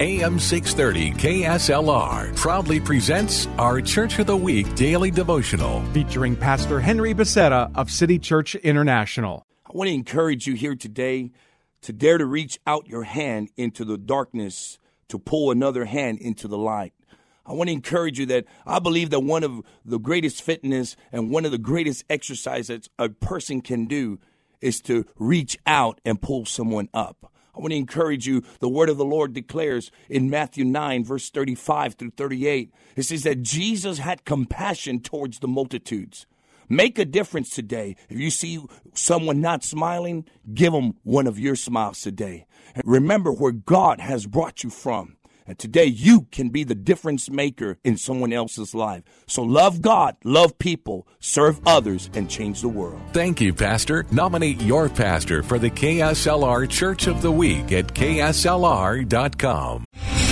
AM 630 KSLR proudly presents our Church of the Week daily devotional featuring Pastor Henry Becerra of City Church International. I want to encourage you here today to dare to reach out your hand into the darkness to pull another hand into the light. I want to encourage you that I believe that one of the greatest fitness and one of the greatest exercises a person can do is to reach out and pull someone up. I want to encourage you. The word of the Lord declares in Matthew 9, verse 35 through 38, it says that Jesus had compassion towards the multitudes. Make a difference today. If you see someone not smiling, give them one of your smiles today. Remember where God has brought you from. And today you can be the difference maker in someone else's life. So love God, love people, serve others, and change the world. Thank you, Pastor. Nominate your pastor for the KSLR Church of the Week at KSLR.com.